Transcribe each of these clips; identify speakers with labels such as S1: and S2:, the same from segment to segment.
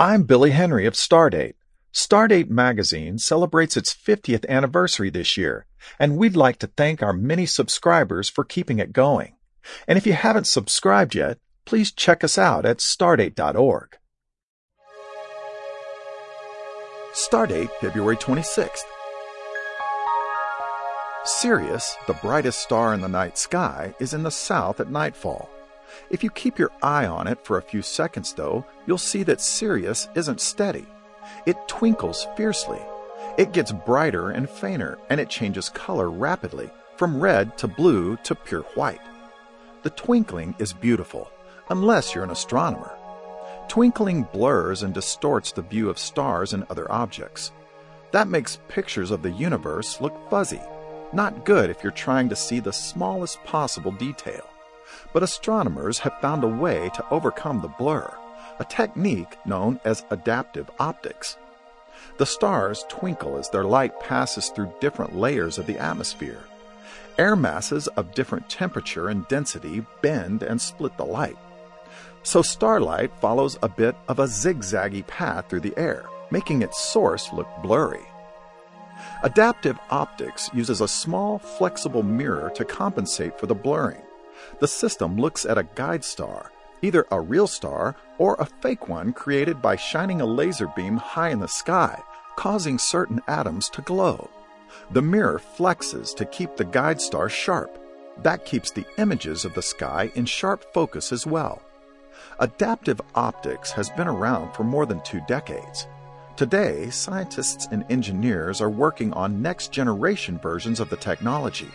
S1: I'm Billy Henry of Stardate. Stardate magazine celebrates its 50th anniversary this year, and we'd like to thank our many subscribers for keeping it going. And if you haven't subscribed yet, please check us out at stardate.org. Stardate, February 26th. Sirius, the brightest star in the night sky, is in the south at nightfall. If you keep your eye on it for a few seconds, though, you'll see that Sirius isn't steady. It twinkles fiercely. It gets brighter and fainter, and it changes color rapidly, from red to blue to pure white. The twinkling is beautiful, unless you're an astronomer. Twinkling blurs and distorts the view of stars and other objects. That makes pictures of the universe look fuzzy, not good if you're trying to see the smallest possible detail. But astronomers have found a way to overcome the blur, a technique known as adaptive optics. The stars twinkle as their light passes through different layers of the atmosphere. Air masses of different temperature and density bend and split the light. So starlight follows a bit of a zigzaggy path through the air, making its source look blurry. Adaptive optics uses a small, flexible mirror to compensate for the blurring. The system looks at a guide star, either a real star or a fake one created by shining a laser beam high in the sky, causing certain atoms to glow. The mirror flexes to keep the guide star sharp. That keeps the images of the sky in sharp focus as well. Adaptive optics has been around for more than two decades. Today, scientists and engineers are working on next generation versions of the technology,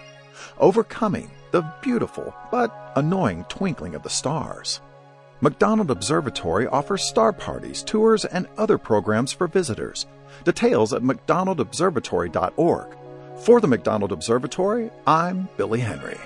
S1: overcoming the beautiful but annoying twinkling of the stars. McDonald Observatory offers star parties, tours, and other programs for visitors. Details at mcdonaldobservatory.org. For the McDonald Observatory, I'm Billy Henry.